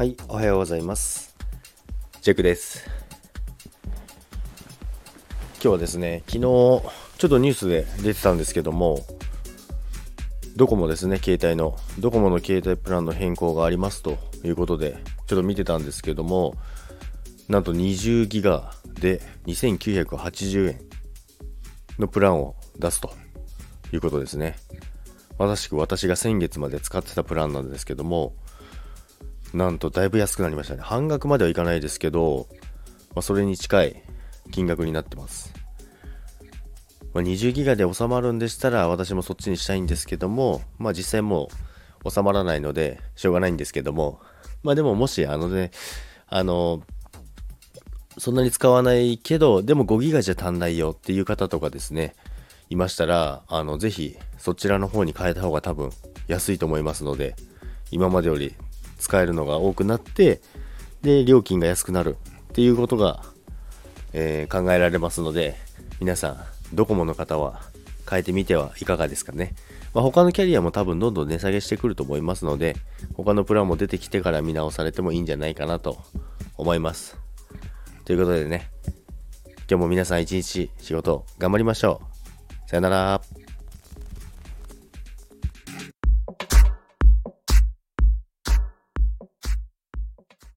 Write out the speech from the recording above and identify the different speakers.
Speaker 1: はい、おはようございます。ジェクです。今日はですね、昨日、ちょっとニュースで出てたんですけども、ドコモですね、携帯の、ドコモの携帯プランの変更がありますということで、ちょっと見てたんですけども、なんと20ギガで2980円のプランを出すということですね。まさしく私が先月まで使ってたプランなんですけども、なんとだいぶ安くなりましたね。半額まではいかないですけど、まあ、それに近い金額になってます。まあ、20ギガで収まるんでしたら私もそっちにしたいんですけども、まあ実際もう収まらないのでしょうがないんですけども、まあでももしあのね、あの、そんなに使わないけど、でも5ギガじゃ足んないよっていう方とかですね、いましたら、あの、ぜひそちらの方に変えた方が多分安いと思いますので、今までより使えるのが多くなって、で、料金が安くなるっていうことが、えー考えられますので、皆さん、ドコモの方は変えてみてはいかがですかね。まあ、他のキャリアも多分どんどん値下げしてくると思いますので、他のプランも出てきてから見直されてもいいんじゃないかなと思います。ということでね、今日も皆さん一日仕事頑張りましょう。さよなら。